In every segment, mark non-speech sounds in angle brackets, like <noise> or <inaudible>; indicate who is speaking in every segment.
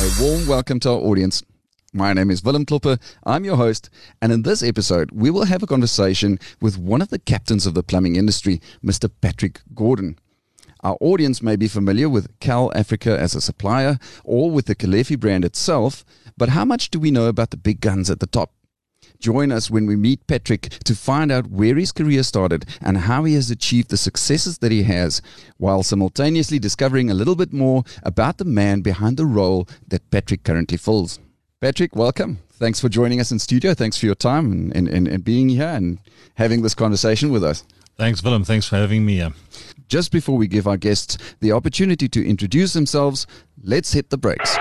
Speaker 1: A warm welcome to our audience. My name is Willem Klopper. I'm your host, and in this episode, we will have a conversation with one of the captains of the plumbing industry, Mr. Patrick Gordon. Our audience may be familiar with Cal Africa as a supplier or with the Caleffi brand itself, but how much do we know about the big guns at the top? Join us when we meet Patrick to find out where his career started and how he has achieved the successes that he has, while simultaneously discovering a little bit more about the man behind the role that Patrick currently fills. Patrick, welcome. Thanks for joining us in studio. Thanks for your time and, and, and, being here and having this conversation with us.
Speaker 2: Thanks, Willem. Thanks for having me here.
Speaker 1: Just before we give our guests the opportunity to introduce themselves, let's hit the brakes.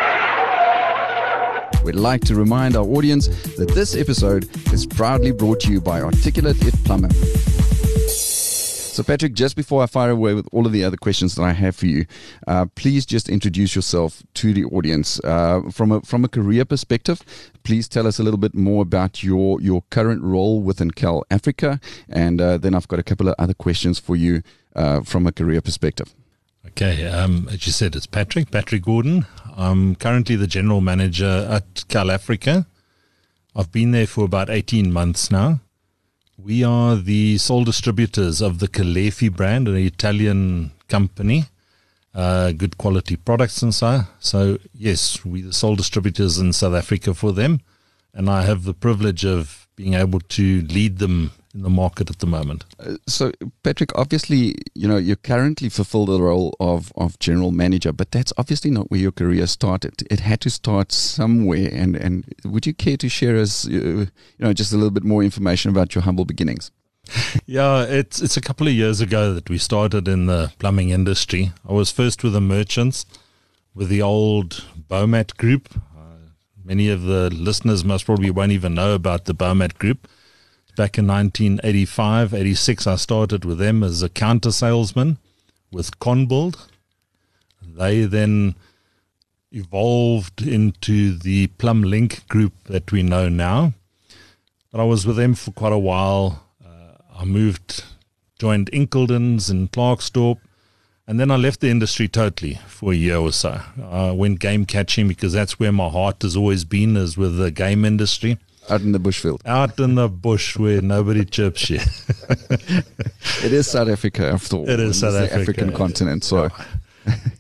Speaker 1: We'd like to remind our audience that this episode is proudly brought to you by Articulated Plumber. So, Patrick, just before I fire away with all of the other questions that I have for you, uh, please just introduce yourself to the audience uh, from a from a career perspective. Please tell us a little bit more about your your current role within Cal Africa, and uh, then I've got a couple of other questions for you uh, from a career perspective.
Speaker 2: Okay, um, as you said, it's Patrick, Patrick Gordon. I'm currently the general manager at Cal Africa. I've been there for about 18 months now. We are the sole distributors of the Caleffi brand, an Italian company, uh, good quality products and so. So, yes, we're the sole distributors in South Africa for them. And I have the privilege of being able to lead them in the market at the moment.
Speaker 1: Uh, so, Patrick, obviously, you know, you currently fulfill the role of, of general manager, but that's obviously not where your career started. It had to start somewhere. And, and would you care to share us, uh, you know, just a little bit more information about your humble beginnings? <laughs>
Speaker 2: yeah, it's it's a couple of years ago that we started in the plumbing industry. I was first with the merchants, with the old Baumat Group. Uh, many of the listeners most probably won't even know about the Baumat Group back in 1985, 86, I started with them as a counter salesman with Conbuild. They then evolved into the Plumblink group that we know now. But I was with them for quite a while. Uh, I moved, joined Inkledens in Klerksdorp, and then I left the industry totally for a year or so. I went game catching because that's where my heart has always been, is with the game industry.
Speaker 1: Out in the bushfield.
Speaker 2: Out in the bush where nobody chirps you. <laughs>
Speaker 1: it is South Africa after all.
Speaker 2: It is South
Speaker 1: the
Speaker 2: Africa.
Speaker 1: African continent. So,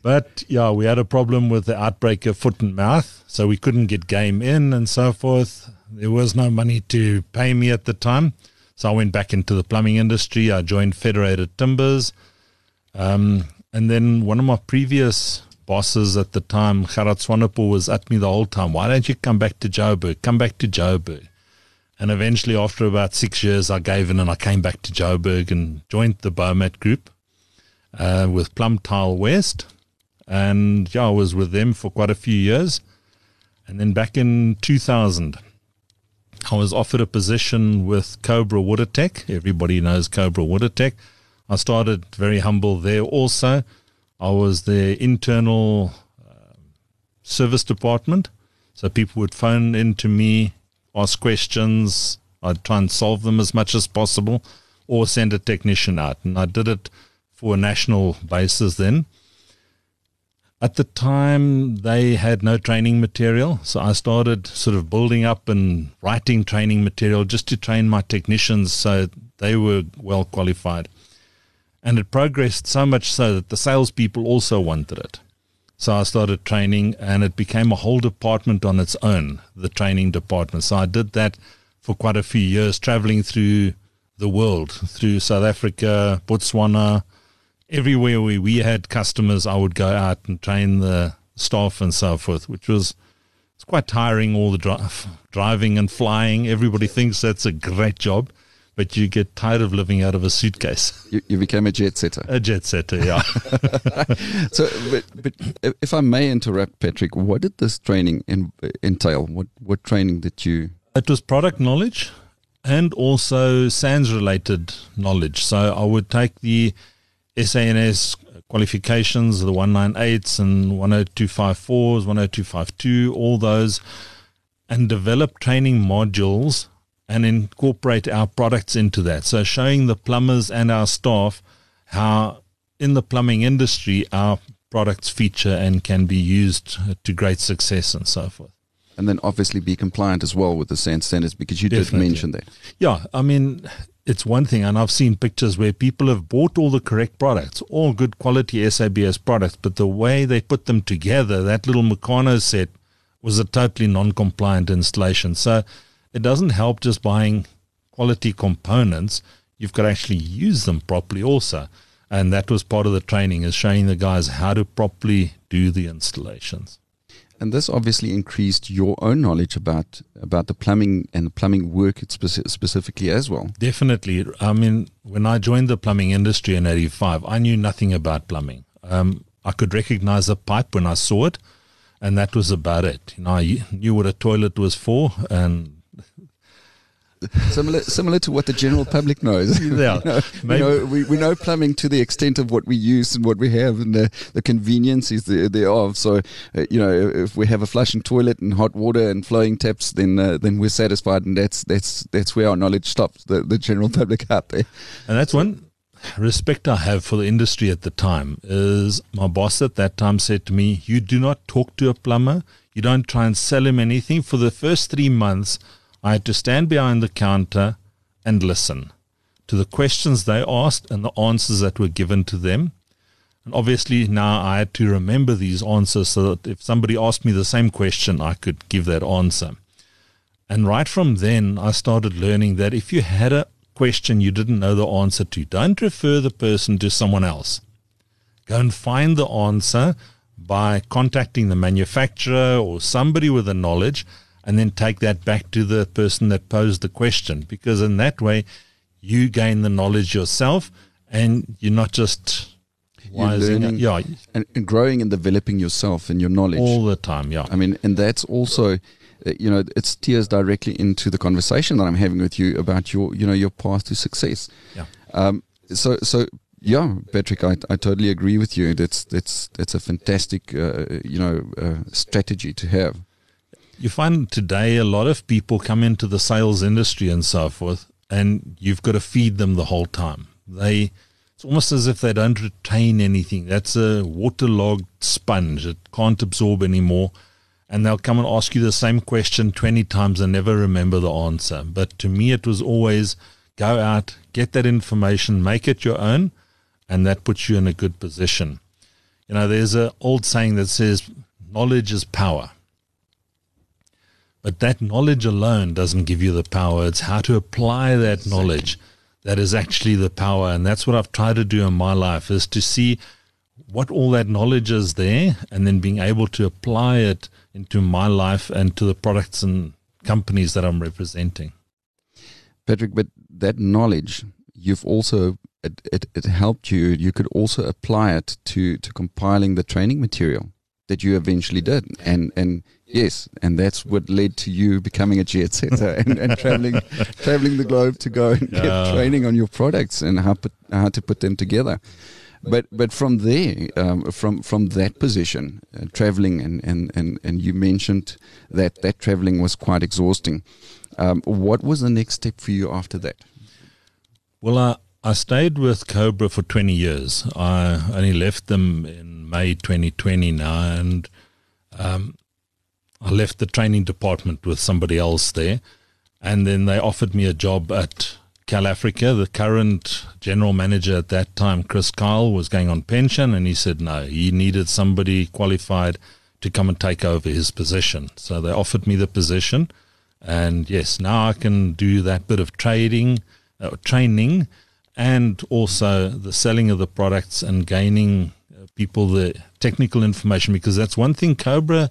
Speaker 2: but yeah, we had a problem with the outbreak of foot and mouth, so we couldn't get game in and so forth. There was no money to pay me at the time, so I went back into the plumbing industry. I joined Federated Timbers, um, and then one of my previous bosses at the time, Gerard Swanepoel, was at me the whole time. Why don't you come back to Joburg? Come back to Joburg. And eventually, after about six years, I gave in and I came back to Joburg and joined the Baumat Group uh, with Plum Tile West. And yeah, I was with them for quite a few years. And then back in 2000, I was offered a position with Cobra WaterTech. Everybody knows Cobra WaterTech. I started very humble there also. I was the internal uh, service department. So people would phone in to me, ask questions. I'd try and solve them as much as possible or send a technician out. And I did it for a national basis then. At the time, they had no training material. So I started sort of building up and writing training material just to train my technicians so they were well qualified. And it progressed so much so that the salespeople also wanted it. So I started training and it became a whole department on its own, the training department. So I did that for quite a few years, traveling through the world, through South Africa, Botswana, everywhere where we had customers, I would go out and train the staff and so forth, which was it's quite tiring all the drive, <laughs> driving and flying. Everybody thinks that's a great job but you get tired of living out of a suitcase.
Speaker 1: You, you became a jet setter.
Speaker 2: A jet setter, yeah. <laughs>
Speaker 1: so, but, but if I may interrupt, Patrick, what did this training in, uh, entail? What what training did you?
Speaker 2: It was product knowledge and also SANS related knowledge. So I would take the SANS qualifications, the 198s and 10254s, 10252, all those, and develop training modules and incorporate our products into that. So showing the plumbers and our staff how in the plumbing industry our products feature and can be used to great success and so forth.
Speaker 1: And then obviously be compliant as well with the SANS standards because you Definitely. did mention that.
Speaker 2: Yeah, I mean, it's one thing, and I've seen pictures where people have bought all the correct products, all good quality SABS products, but the way they put them together, that little Meccano set, was a totally non compliant installation. So it doesn't help just buying quality components. You've got to actually use them properly also. And that was part of the training is showing the guys how to properly do the installations.
Speaker 1: And this obviously increased your own knowledge about about the plumbing and the plumbing work speci- specifically as well.
Speaker 2: Definitely. I mean, when I joined the plumbing industry in '85, I knew nothing about plumbing. Um, I could recognize a pipe when I saw it, and that was about it. You know, I knew what a toilet was for, and
Speaker 1: similar similar to what the general public knows. <laughs> Yeah, <laughs> you know, you know, we, we know plumbing to the extent of what we use and what we have and the, the conveniences thereof. So, uh, you know, if we have a flushing toilet and hot water and flowing taps, then uh, then we're satisfied, and that's that's that's where our knowledge stops. The the general <laughs> public out there,
Speaker 2: and that's one respect I have for the industry at the time is my boss at that time said to me, "You do not talk to a plumber. You don't try and sell him anything for the first three months." I had to stand behind the counter and listen to the questions they asked and the answers that were given to them. And obviously, now I had to remember these answers so that if somebody asked me the same question, I could give that answer. And right from then, I started learning that if you had a question you didn't know the answer to, don't refer the person to someone else. Go and find the answer by contacting the manufacturer or somebody with the knowledge and then take that back to the person that posed the question. Because in that way you gain the knowledge yourself and you're not just
Speaker 1: you're learning yeah. and, and, growing and developing yourself and your knowledge.
Speaker 2: All the time yeah.
Speaker 1: I mean and that's also uh, you know it steers directly into the conversation that i'm having with you about your you know your path to success.
Speaker 2: Yeah.
Speaker 1: Um so so yeah, Patrick, I, I totally agree with you. That's that's that's a fantastic uh, you know uh, strategy to have.
Speaker 2: You find today a lot of people come into the sales industry and so forth, and you've got to feed them the whole time. They it's almost as if they don't retain anything. That's a waterlogged sponge. It can't absorb anymore. And they'll come and ask you the same question 20 times and never remember the answer. But to me, it was always go out, get that information, make it your own, and that puts you in a good position. You know, there's an old saying that says, knowledge is power. But that knowledge alone doesn't give you the power. It's how to apply that knowledge that is actually the power. And that's what I've tried to do in my life is to see what all that knowledge is there and then being able to apply it into my life and to the products and companies that I'm representing.
Speaker 1: Patrick, but that knowledge, you've also it, it, it helped you. You could also apply it to, to compiling the training material that you eventually did. And and yes, and that's what led to you becoming a jet setter <laughs> and, and traveling traveling the globe to go and get training on your products and how put, how to put them together. But but from there, um, from from that position, uh, traveling and, and, and, and you mentioned that that traveling was quite exhausting. Um, what was the next step for you after that?
Speaker 2: Well, I I stayed with Cobra for 20 years. I only left them in May 2020 now, and um, I left the training department with somebody else there. And then they offered me a job at Cal Africa. The current general manager at that time, Chris Kyle, was going on pension, and he said no, he needed somebody qualified to come and take over his position. So they offered me the position, and yes, now I can do that bit of trading, uh, training and also the selling of the products and gaining uh, people the technical information because that's one thing Cobra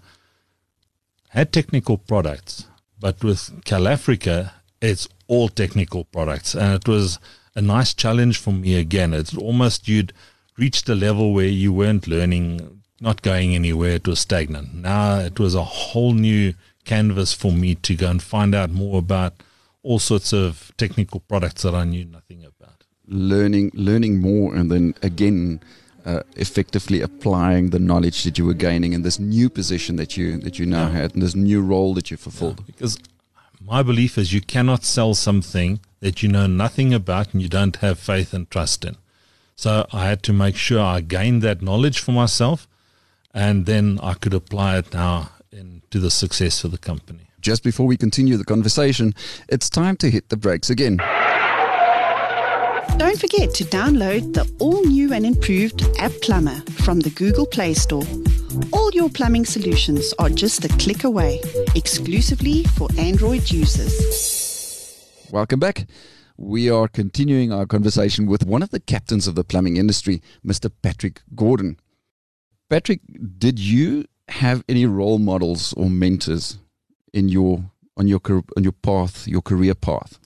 Speaker 2: had technical products, but with Cal Africa, it's all technical products. And it was a nice challenge for me again. It's almost you'd reached a level where you weren't learning, not going anywhere. It was stagnant. Now it was a whole new canvas for me to go and find out more about all sorts of technical products that I knew nothing about.
Speaker 1: Learning, learning more, and then again, uh, effectively applying the knowledge that you were gaining in this new position that you that you now yeah. had, and this new role that you fulfilled.
Speaker 2: Yeah, because my belief is you cannot sell something that you know nothing about and you don't have faith and trust in. So I had to make sure I gained that knowledge for myself, and then I could apply it now into the success of the company.
Speaker 1: Just before we continue the conversation, it's time to hit the brakes again.
Speaker 3: Don't forget to download the all new and improved App Plumber from the Google Play Store. All your plumbing solutions are just a click away, exclusively for Android users.
Speaker 1: Welcome back. We are continuing our conversation with one of the captains of the plumbing industry, Mr. Patrick Gordon. Patrick, did you have any role models or mentors in your on your on your path, your career path?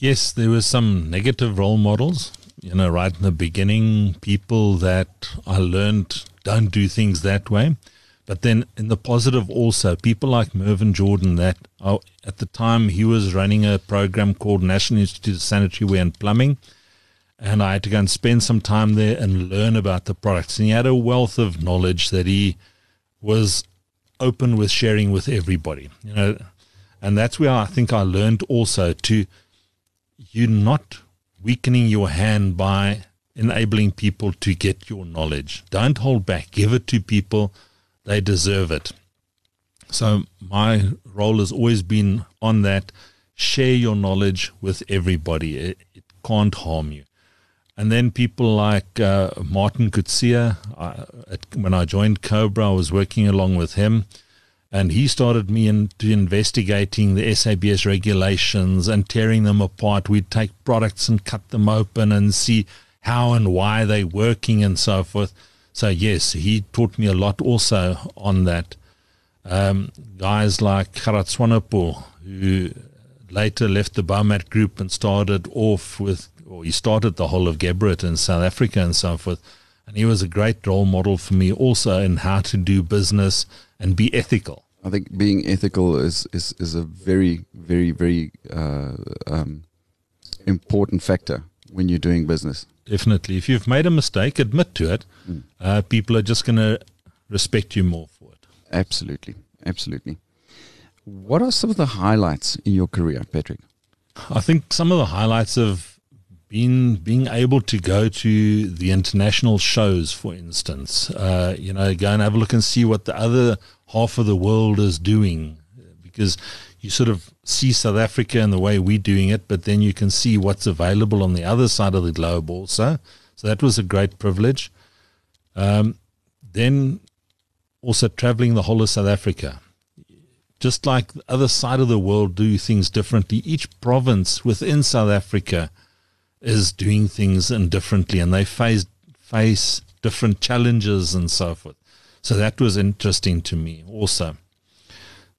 Speaker 2: Yes, there were some negative role models. You know, right in the beginning, people that I learned don't do things that way. But then in the positive also, people like Mervyn Jordan that oh, at the time he was running a program called National Institute of Sanitary Ware and Plumbing. And I had to go and spend some time there and learn about the products. And he had a wealth of knowledge that he was open with sharing with everybody. You know, and that's where I think I learned also to you're not weakening your hand by enabling people to get your knowledge. Don't hold back. Give it to people. They deserve it. So my role has always been on that. Share your knowledge with everybody. It, it can't harm you. And then people like uh, Martin Kutsia, when I joined Cobra, I was working along with him and he started me into investigating the SABS regulations and tearing them apart. We'd take products and cut them open and see how and why they're working and so forth. So yes, he taught me a lot also on that. Um, guys like Gerard Swanepoel, who later left the Baumat Group and started off with, or he started the whole of Geberit in South Africa and so forth. And he was a great role model for me also in how to do business and be ethical.
Speaker 1: I think being ethical is is, is a very very very uh, um, important factor when you're doing business.
Speaker 2: Definitely, if you've made a mistake, admit to it. Mm. Uh, people are just going to respect you more for it.
Speaker 1: Absolutely, absolutely. What are some of the highlights in your career, Patrick?
Speaker 2: I think some of the highlights of being being able to go to the international shows, for instance, uh, you know, go and have a look and see what the other half of the world is doing, because you sort of see South Africa and the way we're doing it, but then you can see what's available on the other side of the globe also. So that was a great privilege. Um, then also traveling the whole of South Africa. Just like the other side of the world do things differently, each province within South Africa is doing things and differently and they face face different challenges and so forth. So that was interesting to me also.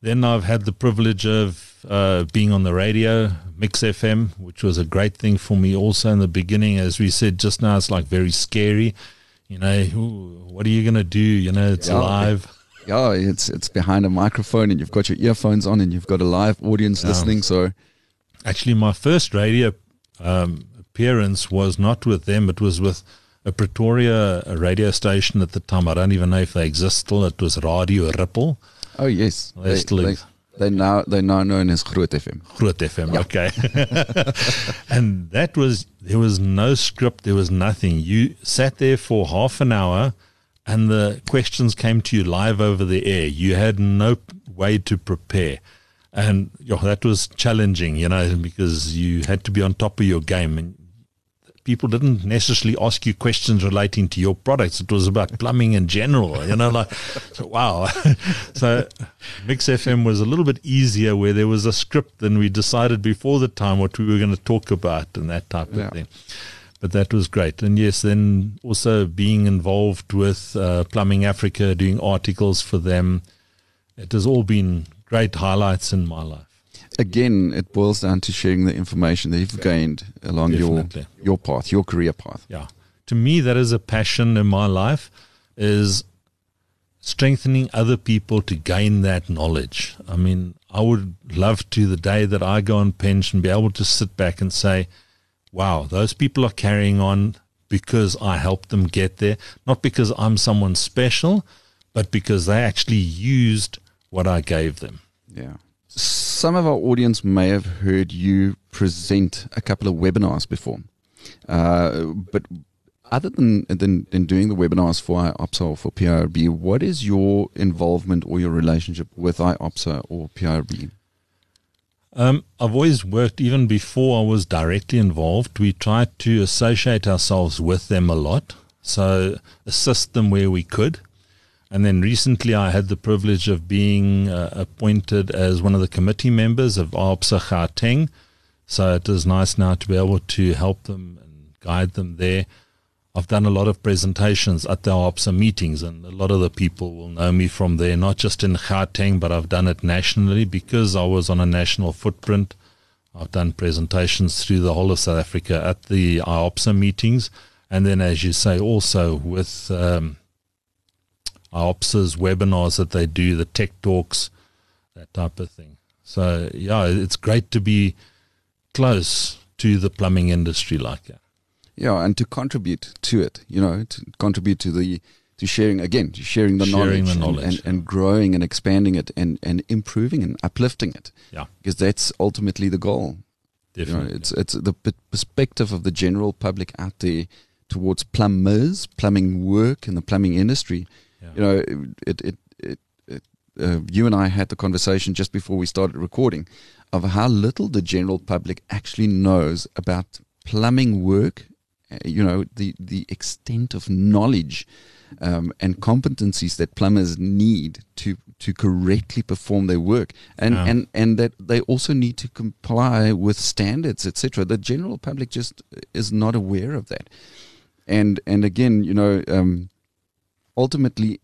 Speaker 2: Then I've had the privilege of uh, being on the radio, Mix FM, which was a great thing for me also in the beginning. As we said just now, it's like very scary. You know, what are you going to do? You know, it's yeah, live.
Speaker 1: Yeah, it's it's behind a microphone and you've got your earphones on and you've got a live audience yeah. listening. So,
Speaker 2: actually, my first radio um, appearance was not with them, it was with a Pretoria radio station at the time. I don't even know if they exist still. It was Radio Ripple.
Speaker 1: Oh, yes. They, still they, they now they're now known as Groot FM.
Speaker 2: Groot FM, yep. okay. <laughs> and that was there was no script, there was nothing. You sat there for half an hour and the questions came to you live over the air. You had no way to prepare and that was challenging, you know, because you had to be on top of your game, and people didn't necessarily ask you questions relating to your products. It was about plumbing in general, you know, like, so, wow. <laughs> so Mix FM was a little bit easier where there was a script and we decided before the time what we were going to talk about and that type yeah. of thing. But that was great. And yes, then also being involved with uh, Plumbing Africa, doing articles for them. It has all been great highlights in my life.
Speaker 1: Again, it boils down to sharing the information that you've gained along
Speaker 2: Definitely.
Speaker 1: your your path, your career path.
Speaker 2: Yeah. To me, that is a passion in my life is strengthening other people to gain that knowledge. I mean, I would love to the day that I go on pension be able to sit back and say, wow, those people are carrying on because I helped them get there, not because I'm someone special, but because they actually used what I gave them.
Speaker 1: Yeah. Some of our audience may have heard you present a couple of webinars before. Uh, but other than, than than doing the webinars for IOPSA or for PIRB, what is your involvement or your relationship with IOPSA or PIRB?
Speaker 2: Um, I've always worked, even before I was directly involved, we tried to associate ourselves with them a lot, so assist them where we could. And then recently I had the privilege of being uh, appointed as one of the committee members of IOPSA Gauteng. So it is nice now to be able to help them and guide them there. I've done a lot of presentations at the OPSA meetings, and a lot of the people will know me from there, not just in Gauteng, but I've done it nationally because I was on a national footprint. I've done presentations through the whole of South Africa at the IOPSA meetings, and then, as you say, also with um, IOPSA's webinars that they do, the tech talks, that type of thing. So, yeah, it's great to be close to the plumbing industry like that.
Speaker 1: Yeah, and to contribute to it, you know, to contribute to the to sharing again, to sharing the
Speaker 2: Sharing
Speaker 1: knowledge,
Speaker 2: the
Speaker 1: and-
Speaker 2: knowledge,
Speaker 1: and, and growing and expanding it and, and improving and uplifting it.
Speaker 2: Yeah,
Speaker 1: Because that's ultimately the goal. You know,
Speaker 2: definitely.
Speaker 1: it's it's the perspective of the general public out there towards plumbers, plumbing work, and the plumbing industry.
Speaker 2: Yeah.
Speaker 1: You know, it it it, it uh, you and I had the conversation just before we started recording of how little the general public actually knows about plumbing work. uh, You know, the the extent of knowledge um, and competencies that plumbers need to to correctly perform their work, and
Speaker 2: Yeah.
Speaker 1: and and that they also need to comply with standards, etc. The general public just is not aware of that, and and again, you know, um, ultimately,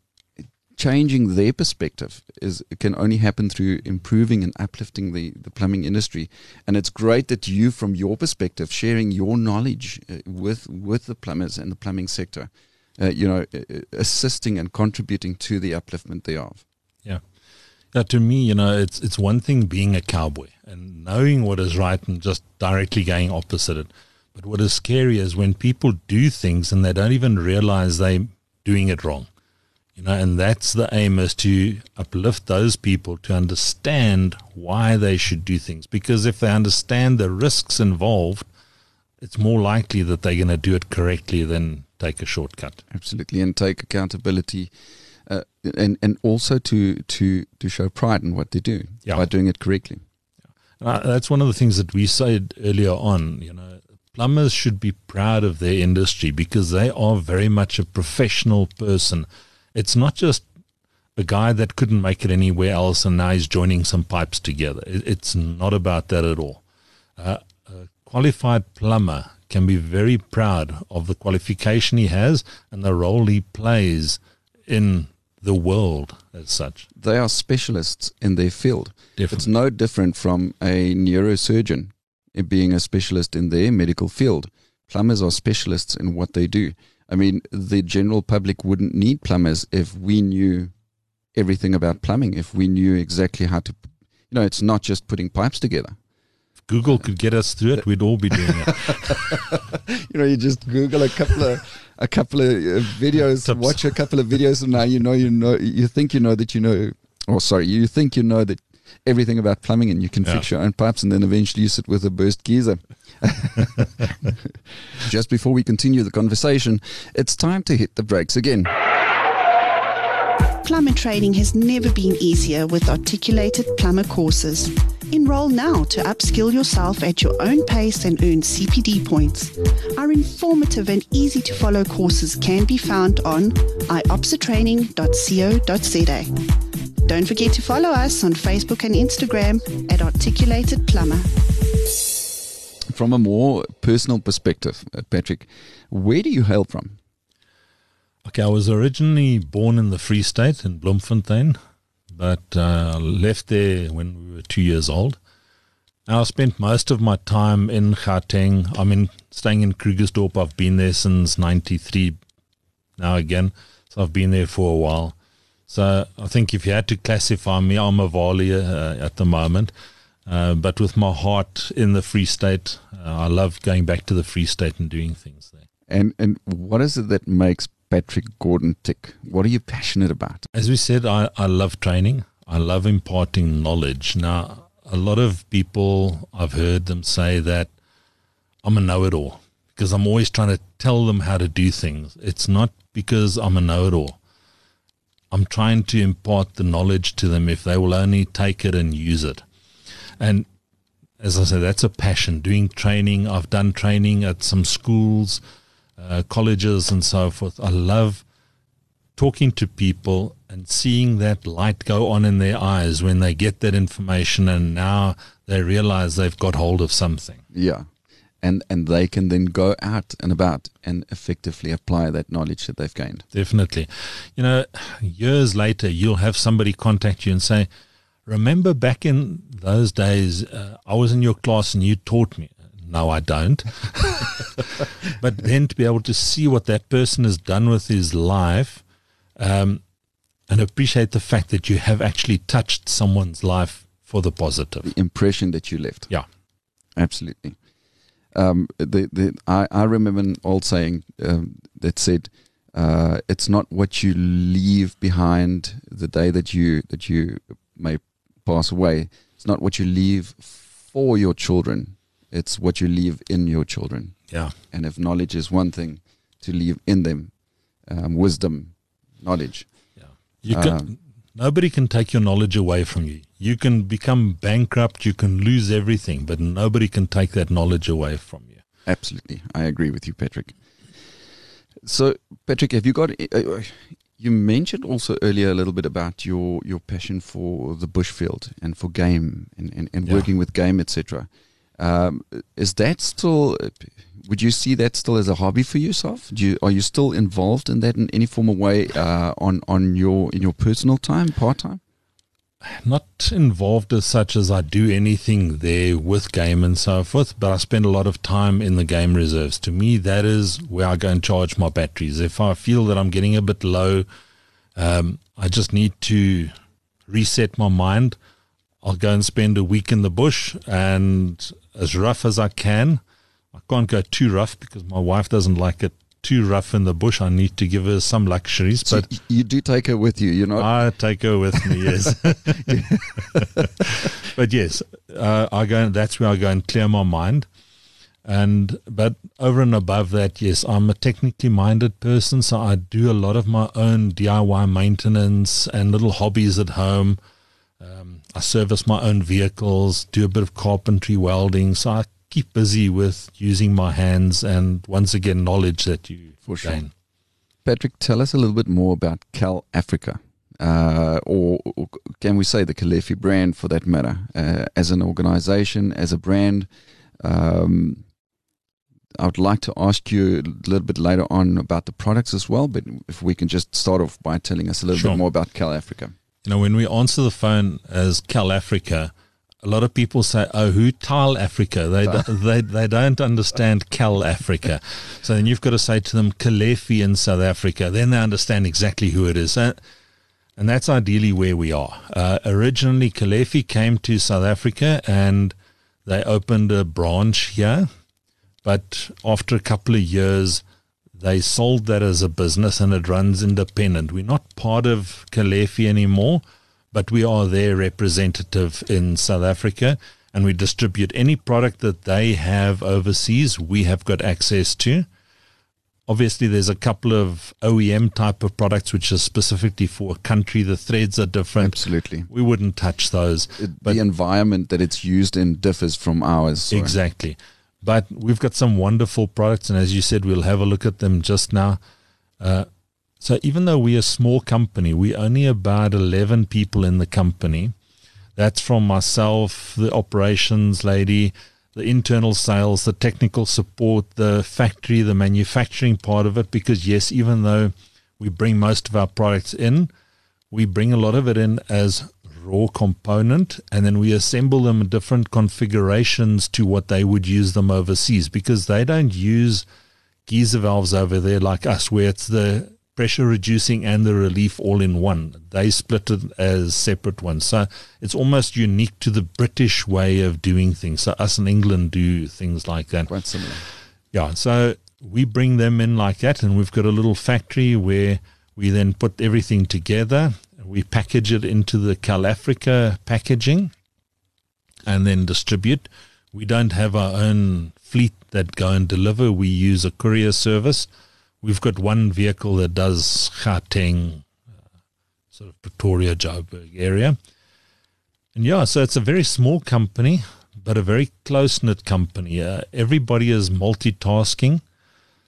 Speaker 1: changing their perspective is can only happen through improving and uplifting the the plumbing industry, and it's great that you, from your perspective, sharing your knowledge uh, with with the plumbers and the plumbing sector. Uh, you know, assisting and contributing to the upliftment thereof.
Speaker 2: Yeah. Yeah, to me, you know, it's it's one thing being a cowboy and knowing what is right and just directly going opposite it. But what is scary is when people do things and they don't even realize they're doing it wrong. You know, and that's the aim is to uplift those people to understand why they should do things. Because if they understand the risks involved, it's more likely that they're going to do it correctly than take a shortcut.
Speaker 1: absolutely and take accountability uh, and and also to to to show pride in what they do
Speaker 2: Yeah.
Speaker 1: by doing it correctly
Speaker 2: Uh, that's one of the things that we said earlier on. You know, plumbers should be proud of their industry because they are very much a professional person. It's not just a guy that couldn't make it anywhere else and now he's joining some pipes together. It's not about that at all. Uh, a qualified plumber can be very proud of the qualification he has and the role he plays in the world as such.
Speaker 1: they are specialists in their field
Speaker 2: Definitely.
Speaker 1: it's no different from a neurosurgeon being a specialist in their medical field plumbers are specialists in what they do i mean the general public wouldn't need plumbers if we knew everything about plumbing if we knew exactly how to you know it's not just putting pipes together
Speaker 2: If Google could get us through it, we'd all be doing it. <laughs>
Speaker 1: you know, you just Google a couple of a couple of uh, videos,
Speaker 2: Tips.
Speaker 1: watch a couple of videos, and now you know you know you think you know that you know, or sorry, you think you know that everything about plumbing, and you can
Speaker 2: Yeah.
Speaker 1: fix your own pipes, and then eventually you sit with a burst geyser. <laughs> just before we continue the conversation, it's time to hit the brakes again.
Speaker 3: Plumber training has never been easier with articulated plumber courses. Enroll now to upskill yourself at your own pace and earn CPD points. Our informative and easy to follow courses can be found on iopsatraining.co.za. Don't forget to follow us on Facebook and Instagram at Articulated Plumber.
Speaker 1: From a more personal perspective, uh, Patrick, where do you hail from?
Speaker 2: Okay, I was originally born in the Free State in Bloemfontein, but uh, left there when we were two years old. Now, I spent most of my time in Gauteng. I'm in staying in Krugersdorp. I've been there since '93. Now again, so I've been there for a while. So I think if you had to classify me, I'm a Wali uh, at the moment. Uh, but with my heart in the Free State, uh, I love going back to the Free State and doing things there.
Speaker 1: And and what is it that makes Patrick Gordon tick? What are you passionate about?
Speaker 2: As we said, I, I love training. I love imparting knowledge. Now, a lot of people, I've heard them say that I'm a know it all because I'm always trying to tell them how to do things. It's not because I'm a know it all. I'm trying to impart the knowledge to them if they will only take it and use it. And as I said, that's a passion. Doing training, I've done training at some schools, uh, colleges, and so forth. I love talking to people and seeing that light go on in their eyes when they get that information and now they realize they've got hold of something.
Speaker 1: Yeah. And and they can then go out and about and effectively apply that knowledge that they've gained.
Speaker 2: Definitely. You know, years later, you'll have somebody contact you and say, Remember back in those days, uh, I was in your class and you taught me. No, I don't. <laughs> but then to be able to see what that person has done with his life um, and appreciate the fact that you have actually touched someone's life for the positive.
Speaker 1: The impression that you left.
Speaker 2: Yeah.
Speaker 1: Absolutely. Um, the, the, I, I remember an old saying um, that said, uh, "It's not what you leave behind the day that you that you may pass away. It's not what you leave for your children. It's what you leave in your children.
Speaker 2: Yeah.
Speaker 1: And if knowledge is one thing to leave in them, um, wisdom, knowledge.
Speaker 2: Yeah. You can,
Speaker 1: Um,
Speaker 2: nobody can take your knowledge away from you. You can become bankrupt, you can lose everything, but nobody can take that knowledge away from you.
Speaker 1: Absolutely, I agree with you, Patrick. So, Patrick, have you got? Uh, you mentioned also earlier a little bit about your your passion for the bushfield and for game and and, and
Speaker 2: Yeah.
Speaker 1: working with game, etc. Um, is that still? Would you see that still as a hobby for yourself? Do you, are you still involved in that in any form of way uh, on on your in your personal time, part time?
Speaker 2: Not involved as such as I do anything there with game and so forth, but I spend a lot of time in the game reserves. To me, that is where I go and charge my batteries. If I feel that I'm getting a bit low, um, I just need to reset my mind. I'll go and spend a week in the bush and as rough as I can. I can't go too rough because my wife doesn't like it too rough in the bush. I need to give her some luxuries,
Speaker 1: So
Speaker 2: but
Speaker 1: you do take her with you. you know.
Speaker 2: I take her with me, yes. <laughs> <laughs> but yes, uh, I go. That's where I go and clear my mind. And but over and above that, yes, I'm a technically minded person, so I do a lot of my own DIY maintenance and little hobbies at home. Um, I service my own vehicles, do a bit of carpentry, welding, so I keep busy with using my hands and once again knowledge that you
Speaker 1: For sure.
Speaker 2: gain.
Speaker 1: Patrick, tell us a little bit more about Cal Africa, uh, or, or can we say the Caleffi brand for that matter, uh, as an organization, as a brand. Um, I would like to ask you a little bit later on about the products as well, but if we can just start off by telling us a little
Speaker 2: Sure.
Speaker 1: bit more about Cal Africa.
Speaker 2: You know, when we answer the phone as Cal Africa, a lot of people say, "Oh, who Tile Africa?" They <laughs> do, they they don't understand Cal Africa. So then you've got to say to them Caleffi in South Africa. Then they understand exactly who it is. Uh, and that's ideally where we are. Uh, originally, Caleffi came to South Africa and they opened a branch here. But after a couple of years, they sold that as a business and it runs independent. We're not part of Caleffi anymore, but we are their representative in South Africa and we distribute any product that they have overseas, we have got access to. Obviously, there's a couple of OEM type of products which are specifically for a country. The threads are different.
Speaker 1: Absolutely.
Speaker 2: We wouldn't touch those.
Speaker 1: It,
Speaker 2: But-
Speaker 1: the environment that it's used in differs from ours. so-
Speaker 2: Exactly. But we've got some wonderful products, and as you said, we'll have a look at them just now. Uh, so even though we're a small company, we only about 11 people in the company. That's from myself, the operations lady, the internal sales, the technical support, the factory, the manufacturing part of it. Because, yes, even though we bring most of our products in, we bring a lot of it in as raw component and then we assemble them in different configurations to what they would use them overseas because they don't use geyser valves over there like us where it's the pressure reducing and the relief all in one. They split it as separate ones. So it's almost unique to the British way of doing things. So us in England do things like that.
Speaker 1: Quite similar.
Speaker 2: Yeah. So we bring them in like that and we've got a little factory where we then put everything together. We package it into the Cal Africa packaging and then distribute. We don't have our own fleet that go and deliver. We use a courier service. We've got one vehicle that does Gauteng, uh, sort of Pretoria, Joburg area. And yeah, so it's a very small company, but a very close knit company. Uh, everybody is multitasking.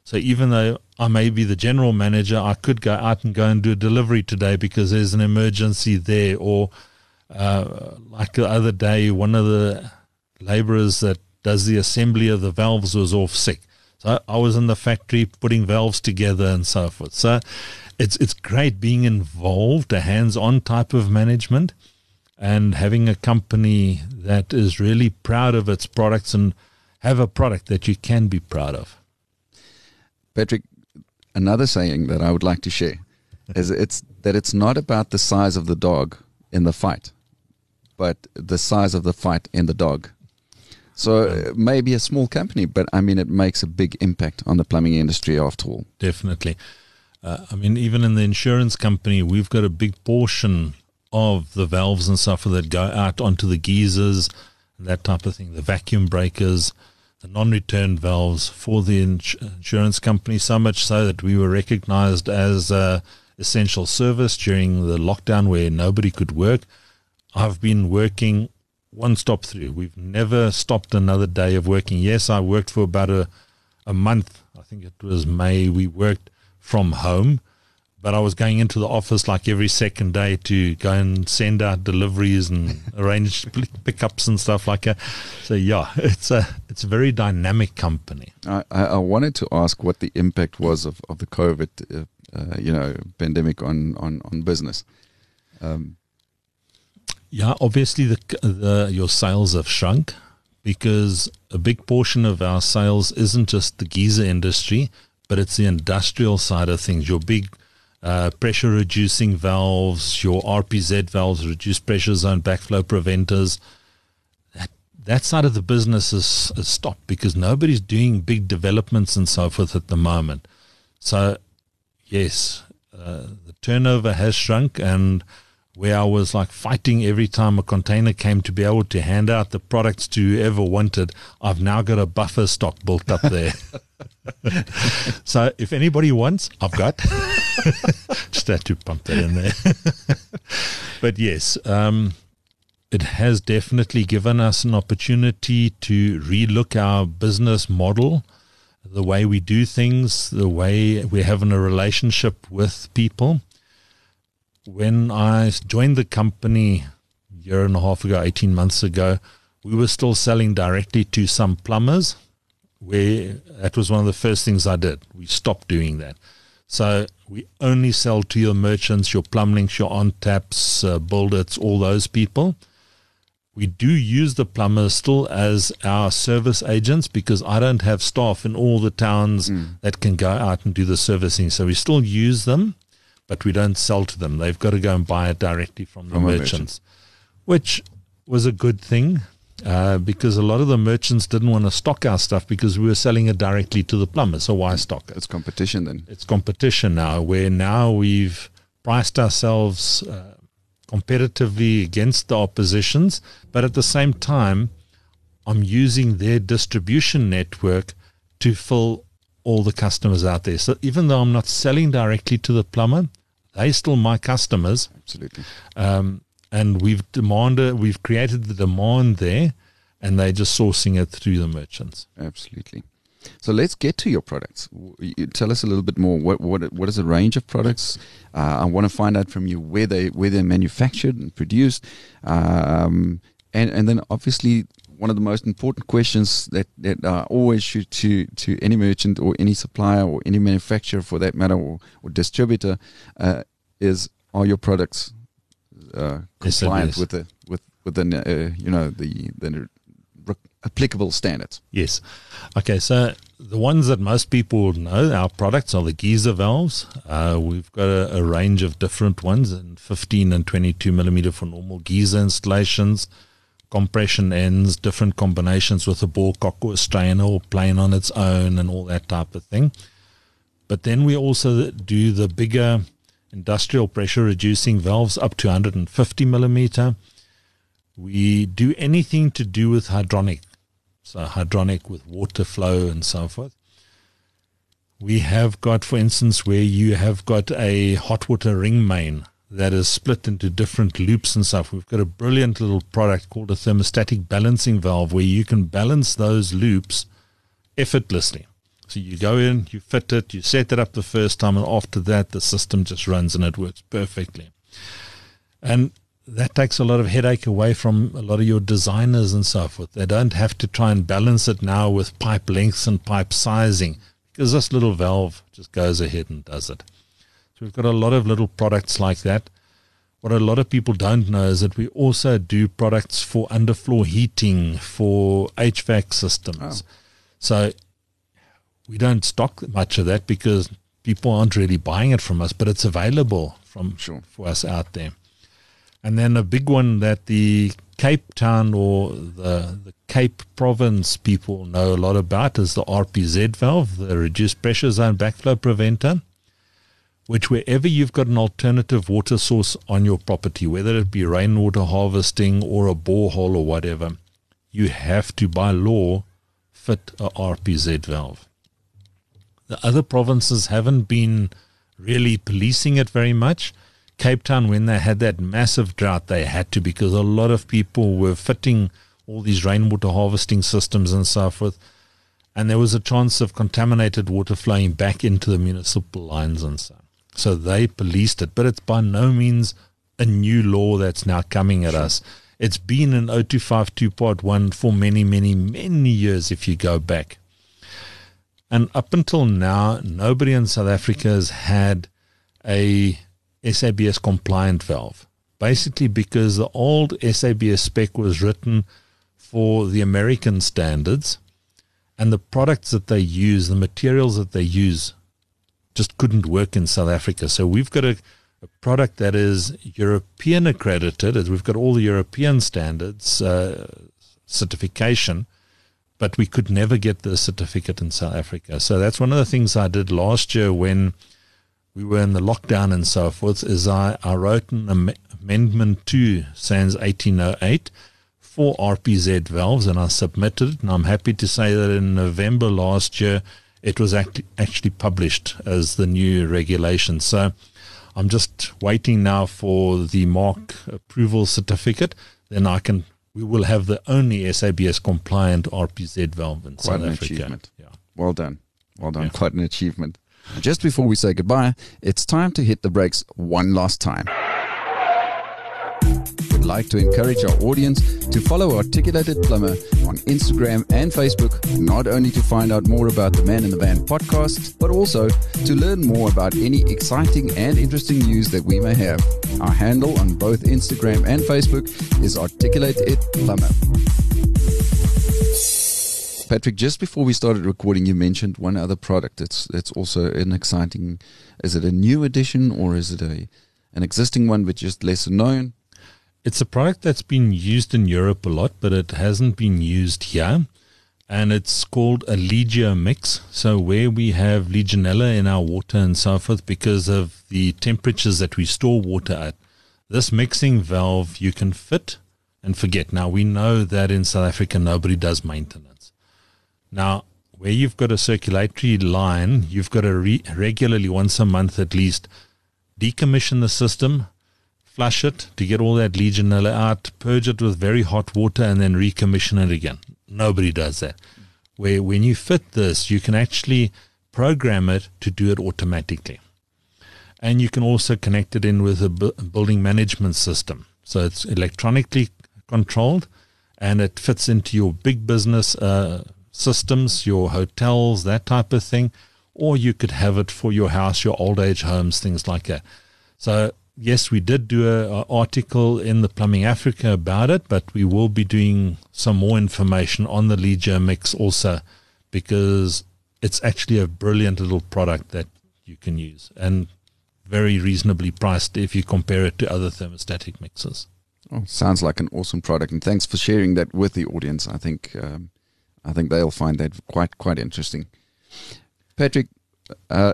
Speaker 2: So even though I may be the general manager, I could go out and go and do a delivery today because there's an emergency there. Or uh, like the other day, one of the laborers that does the assembly of the valves was off sick. So I was in the factory putting valves together and so forth. So it's it's great being involved, a hands-on type of management, and having a company that is really proud of its products and have a product that you can be proud of.
Speaker 1: Patrick, another saying that I would like to share is it's that it's not about the size of the dog in the fight, but the size of the fight in the dog. So uh, maybe a small company, but I mean, it makes a big impact on the plumbing industry after all.
Speaker 2: Definitely. Uh, I mean, even in the insurance company, we've got a big portion of the valves and stuff that go out onto the geysers and that type of thing, the vacuum breakers, the non return valves for the ins- insurance company, so much so that we were recognized as a essential service during the lockdown where nobody could work. I've been working one stop through. We've never stopped another day of working. Yes, I worked for about a, a month. I think it was May. We worked from home, but I was going into the office like every second day to go and send out deliveries and <laughs> arrange pickups and stuff like that. So yeah, it's a it's a very dynamic company.
Speaker 1: I, I wanted to ask what the impact was of, of the COVID, uh, uh, you know, pandemic on on on business. Um,
Speaker 2: yeah, obviously the, the your sales have shrunk because a big portion of our sales isn't just the geyser industry, but it's the industrial side of things. Your big uh, pressure reducing valves, your RPZ valves, reduced pressure zone backflow preventers. That, that side of the business is, is stopped because nobody's doing big developments and so forth at the moment. So, yes, uh, the turnover has shrunk and where I was like fighting every time a container came to be able to hand out the products to whoever wanted. I've now got a buffer stock built up there. <laughs> so if anybody wants, I've got. <laughs> Just had to pump that in there. <laughs> but yes, um, it has definitely given us an opportunity to relook our business model, the way we do things, the way we're having a relationship with people when I joined the company a year and a half ago, 18 months ago, we were still selling directly to some plumbers, where that was one of the first things I did. We stopped doing that. So we only sell to your merchants, your plumbings, your on taps, uh, builders, all those people. We do use the plumbers still as our service agents because I don't have staff in all the towns mm. that can go out and do the servicing. So we still use them but we don't sell to them. They've got to go and buy it directly from the from merchants, merchant. which was a good thing uh, because a lot of the merchants didn't want to stock our stuff because we were selling it directly to the plumber. So why stock it?
Speaker 1: It's competition then.
Speaker 2: It's competition now, where now we've priced ourselves uh, competitively against the oppositions, but at the same time, I'm using their distribution network to fill all the customers out there. So even though I'm not selling directly to the plumber, they still my customers.
Speaker 1: Absolutely.
Speaker 2: Um, and we've demanded, we've created the demand there, and they're just sourcing it through the merchants.
Speaker 1: Absolutely. So let's get to your products. Tell us a little bit more. What what what is the range of products? Uh, I want to find out from you where they where they're manufactured and produced, um, and and then obviously one of the most important questions that, that I always shoot to, to any merchant or any supplier or any manufacturer for that matter or, or distributor uh, is are your products uh, compliant
Speaker 2: SABS.
Speaker 1: with the with with the uh, you know the the applicable standards.
Speaker 2: Yes. Okay, so the ones that most people know, our products are the geyser valves. Uh, we've got a, a range of different ones in 15 and 22 millimeter for normal geyser installations, compression ends, different combinations with a ball cock or a strainer or plain on its own and all that type of thing. But then we also do the bigger industrial pressure reducing valves up to 150 millimeter. We do anything to do with hydronic, so hydronic with water flow and so forth. We have got, for instance, where you have got a hot water ring main that is split into different loops and stuff. We've got a brilliant little product called a thermostatic balancing valve where you can balance those loops effortlessly. So you go in, you fit it, you set it up the first time, and after that, the system just runs and it works perfectly. And that takes a lot of headache away from a lot of your designers and so forth. They don't have to try and balance it now with pipe lengths and pipe sizing because this little valve just goes ahead and does it. So we've got a lot of little products like that. What a lot of people don't know is that we also do products for underfloor heating, for HVAC systems. Oh. So we don't stock much of that because people aren't really buying it from us, but it's available from
Speaker 1: Sure.
Speaker 2: for us out there. And then a big one that the Cape Town or the, the Cape Province people know a lot about is the RPZ valve, the reduced pressure zone backflow preventer, which wherever you've got an alternative water source on your property, whether it be rainwater harvesting or a borehole or whatever, you have to by law fit a RPZ valve. The other provinces haven't been really policing it very much. Cape Town, when they had that massive drought, they had to because a lot of people were fitting all these rainwater harvesting systems and so forth. And there was a chance of contaminated water flowing back into the municipal lines and so. So they policed it, but it's by no means a new law that's now coming at us. It's been in 0252 Part 1 for many, many, many years if you go back. And up until now, nobody in South Africa has had a SABS compliant valve. Basically, because the old SABS spec was written for the American standards, and the products that they use, the materials that they use, just couldn't work in South Africa. So we've got a, a product that is European accredited, as we've got all the European standards uh, certification but we could never get the certificate in South Africa. So that's one of the things I did last year when we were in the lockdown and so forth. Is I, I wrote an am- amendment to SANS 1808 for RPZ valves, and I submitted it. And I'm happy to say that in November last year, it was actually actually published as the new regulation. So I'm just waiting now for the mark approval certificate. Then I can we will have the only SABS compliant RPZ valve in
Speaker 1: Quite
Speaker 2: South
Speaker 1: an
Speaker 2: Africa.
Speaker 1: achievement.
Speaker 2: Yeah.
Speaker 1: Well done. Well done.
Speaker 2: Yeah.
Speaker 1: Quite an achievement. Just before we say goodbye, it's time to hit the brakes one last time. Like to encourage our audience to follow Articulated Plumber on Instagram and Facebook, not only to find out more about the Man in the Van podcast, but also to learn more about any exciting and interesting news that we may have. Our handle on both Instagram and Facebook is Articulated Plumber. Patrick, just before we started recording, you mentioned one other product. That's that's also an exciting. Is it a new addition or is it a an existing one but just lesser known?
Speaker 2: It's a product that's been used in Europe a lot, but it hasn't been used here. And it's called a Legiomix. So, where we have Legionella in our water and so forth, because of the temperatures that we store water at, this mixing valve you can fit and forget. Now, we know that in South Africa, nobody does maintenance. Now, where you've got a circulatory line, you've got to re- regularly, once a month at least, decommission the system, flush it to get all that Legionella out, purge it with very hot water, and then recommission it again. Nobody does that. Where when you fit this, you can actually program it to do it automatically. And you can also connect it in with a bu- building management system. So it's electronically controlled and it fits into your big business uh, systems, your hotels, that type of thing. Or you could have it for your house, your old age homes, things like that. So yes, we did do an article in the Plumbing Africa about it, but we will be doing some more information on the Legiomix also because it's actually a brilliant little product that you can use and very reasonably priced if you compare it to other thermostatic mixers.
Speaker 1: Oh, sounds like an awesome product, and thanks for sharing that with the audience. I think um, I think they'll find that quite quite interesting. Patrick, uh,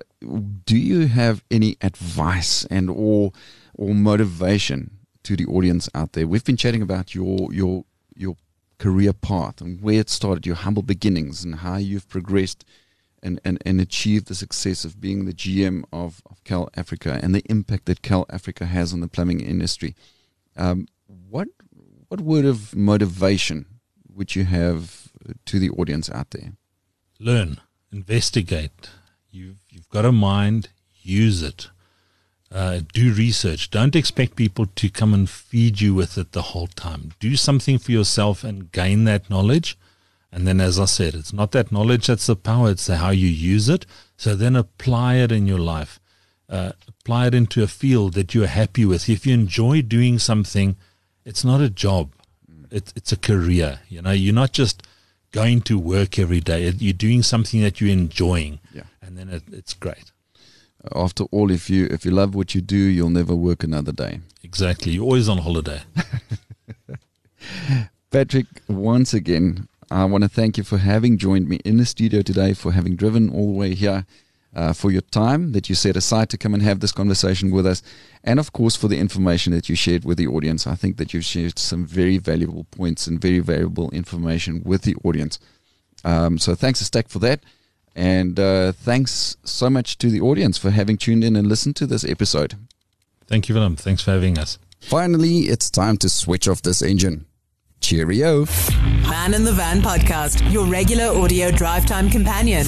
Speaker 1: do you have any advice and or or motivation to the audience out there? We've been chatting about your your your career path and where it started, your humble beginnings, and how you've progressed and, and, and achieved the success of being the GM of, of Caleffi Africa and the impact that Caleffi Africa has on the plumbing industry. Um, what what word of motivation would you have to the audience out there?
Speaker 2: Learn, investigate. You've you've got a mind, use it. Uh, do research. Don't expect people to come and feed you with it the whole time. Do something for yourself and gain that knowledge. And then, as I said, it's not that knowledge that's the power, it's the how you use it. So then apply it in your life. Uh, apply it into a field that you're happy with. If you enjoy doing something, it's not a job. It, it's a career. You know, you're not just going to work every day. You're doing something that you're enjoying.
Speaker 1: Yeah.
Speaker 2: And then it, it's great.
Speaker 1: After all, if you if you love what you do, you'll never work another day.
Speaker 2: Exactly. You're always on holiday. <laughs>
Speaker 1: Patrick, once again, I want to thank you for having joined me in the studio today, for having driven all the way here, uh, for your time that you set aside to come and have this conversation with us, and of course for the information that you shared with the audience. I think that you've shared some very valuable points and very valuable information with the audience. Um, so thanks a stack for that. And uh, thanks so much to the audience for having tuned in and listened to this episode.
Speaker 2: Thank you, Willem. Thanks for having us.
Speaker 1: Finally, it's time to switch off this engine. Cheerio.
Speaker 4: Man in the Van podcast, your regular audio drive time companion.